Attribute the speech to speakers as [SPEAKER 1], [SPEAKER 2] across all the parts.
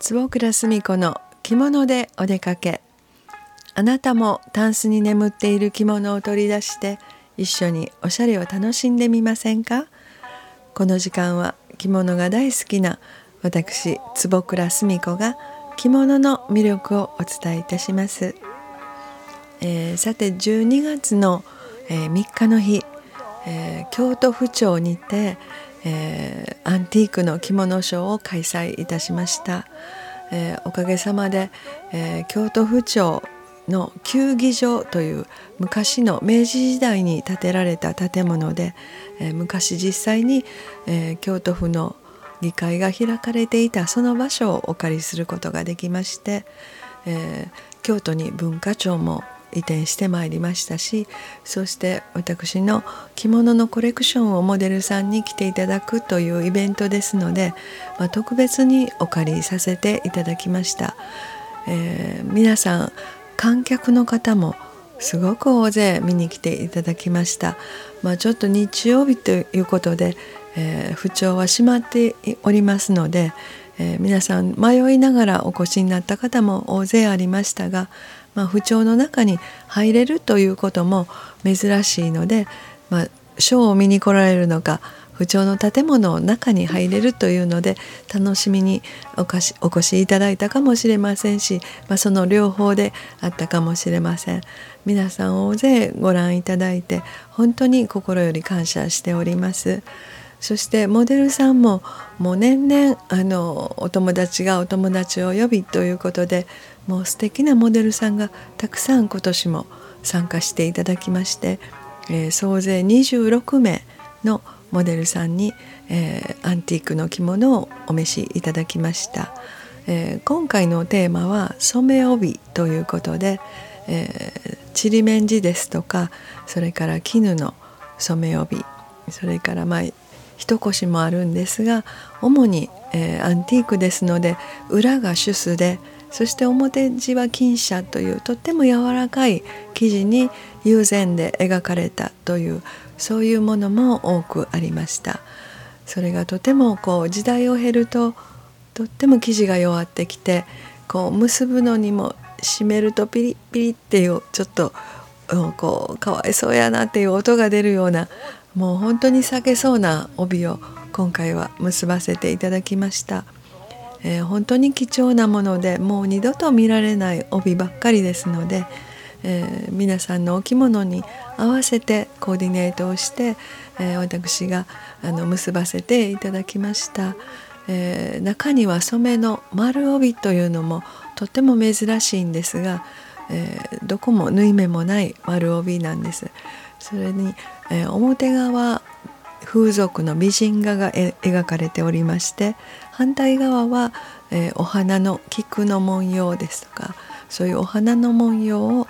[SPEAKER 1] 坪倉澄子の着物でお出かけ。あなたもタンスに眠っている着物を取り出して一緒におしゃれを楽しんでみませんか？この時間は着物が大好きな私坪倉澄子が着物の魅力をお伝えいたします、えー、さて12月の、えー、3日の日、京都府庁にて、えー、アンティークの着物ショーを開催いたしました、えー、おかげさまで、え、京都府庁の球技場という昔の明治時代に建てられた建物で、え、昔実際に、え、京都府の議会が開かれていたその場所をお借りすることができまして、え、京都に文化庁も移転してまいりましたしそして私の着物のコレクションをモデルさんに来ていただくというイベントですので、まあ、特別にお借りさせていただきました、えー、皆さん観客の方もすごく大勢見に来ていただきました、まあ、ちょっと日曜日ということで、えー、不調は閉まっておりますので、えー、皆さん迷いながらお越しになった方も大勢ありましたがまあ、不調の中に入れるということも珍しいので、まあ、ショーを見に来られるのか不調の建物の中に入れるというので楽しみにおかしお越しいただいたかもしれませんし、まあ、その両方であったかもしれません。皆さん大勢ご覧いただいて本当に心より感謝しております。そしてモデルさんももう年々あのお友達がお友達を呼びということでもう素敵なモデルさんがたくさん今年も参加していただきまして、えー、総勢26名のモデルさんに、えー、アンティークの着物をお召しいただきました、えー、今回のテーマは染め帯ということで、えー、ちりめんじですとかそれから絹の染め帯それからまあ一腰もあるんですが主に、えー、アンティークですので裏がシュスでそして表地は金車というとっても柔らかい生地に友禅で描かれたというそういうものも多くありましたそれがとてもこう時代を経るととっても生地が弱ってきてこう結ぶのにも締めるとピリピリっていうちょっとこうかわいそうやなっていう音が出るようなもう本当に裂けそうな帯を今回は結ばせていただきました。えー、本当に貴重なものでもう二度と見られない帯ばっかりですので、えー、皆さんのお着物に合わせてコーディネートをして、えー、私があの結ばせていただきました、え中には染めの丸帯というのもとても珍しいんですが、えどこも縫い目もない丸帯なんです。それに、え表側風俗の美人画が描かれておりまして反対側は、えー、お花の菊の文様ですとかそういうお花の文様を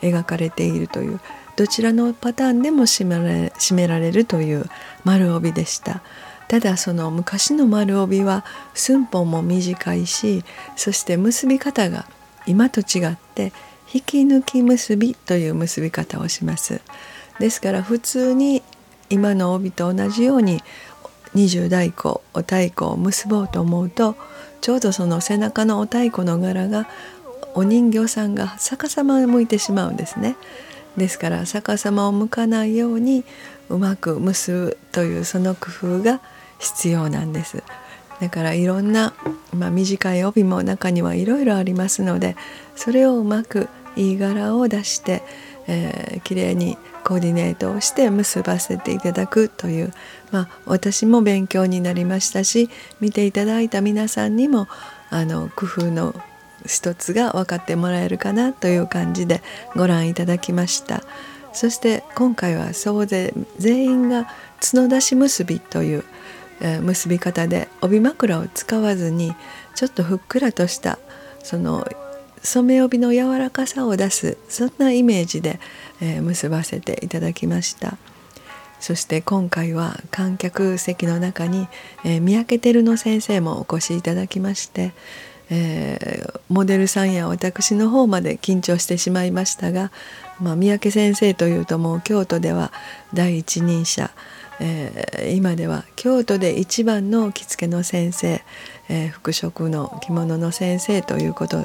[SPEAKER 1] 描かれているというどちらのパターンでも締められ締められるという丸帯でした。ただその昔の丸帯は寸法も短いしそして結び方が今と違って引き抜き結びという結び方をします。ですから普通に今の帯と同じように二十太鼓お太鼓を結ぼうと思うとちょうどその背中のお太鼓の柄がお人形さんが逆さま向いてしまうんですね。ですから逆さまを向かないようにうまく結ぶというその工夫が必要なんです。だからいろんな、まあ、短い帯も中にはいろいろありますのでそれをうまくいい柄を出して、えー、きれいにコーディネートをして結ばせていただくという、まあ、私も勉強になりましたし見ていただいた皆さんにもあの工夫の一つが分かってもらえるかなという感じでご覧いただきました。そして今回は総勢全員が角出し結びという、えー、結び方で帯枕を使わずにちょっとふっくらとしたその染め帯の柔らかさを出すそんなイメージで、えー、結ばせていただきました。そして今回は観客席の中に、えー、三宅照の先生もお越しいただきまして、えー、モデルさんや私の方まで緊張してしまいましたが、まあ、三宅先生というともう京都では第一人者、えー、今では京都で一番の着付けの先生、えー、服飾の着物の先生ということ。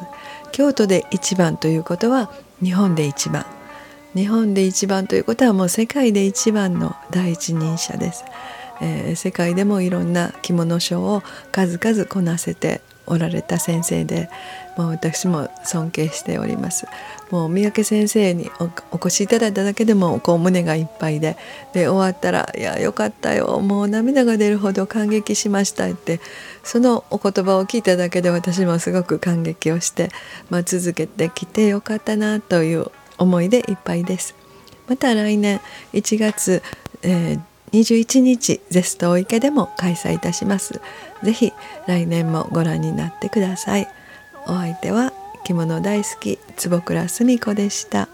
[SPEAKER 1] 京都で一番ということは日本で一番。日本で一番ということはもう世界で一番の第一人者です、えー、世界でもいろんな着物賞を数々こなせておられた先生でもう私も尊敬しておりますもう三宅先生にお越しいただいただけでもこう胸がいっぱいでで終わったら「いやよかったよもう涙が出るほど感激しました」ってそのお言葉を聞いただけで私もすごく感激をして、まあ、続けてきてよかったなという思いでいっぱいです。また来年1月、えー21日ゼスト池でも開催いたします。ぜひ来年もご覧になってください。お相手は着物大好き坪倉澄子でした。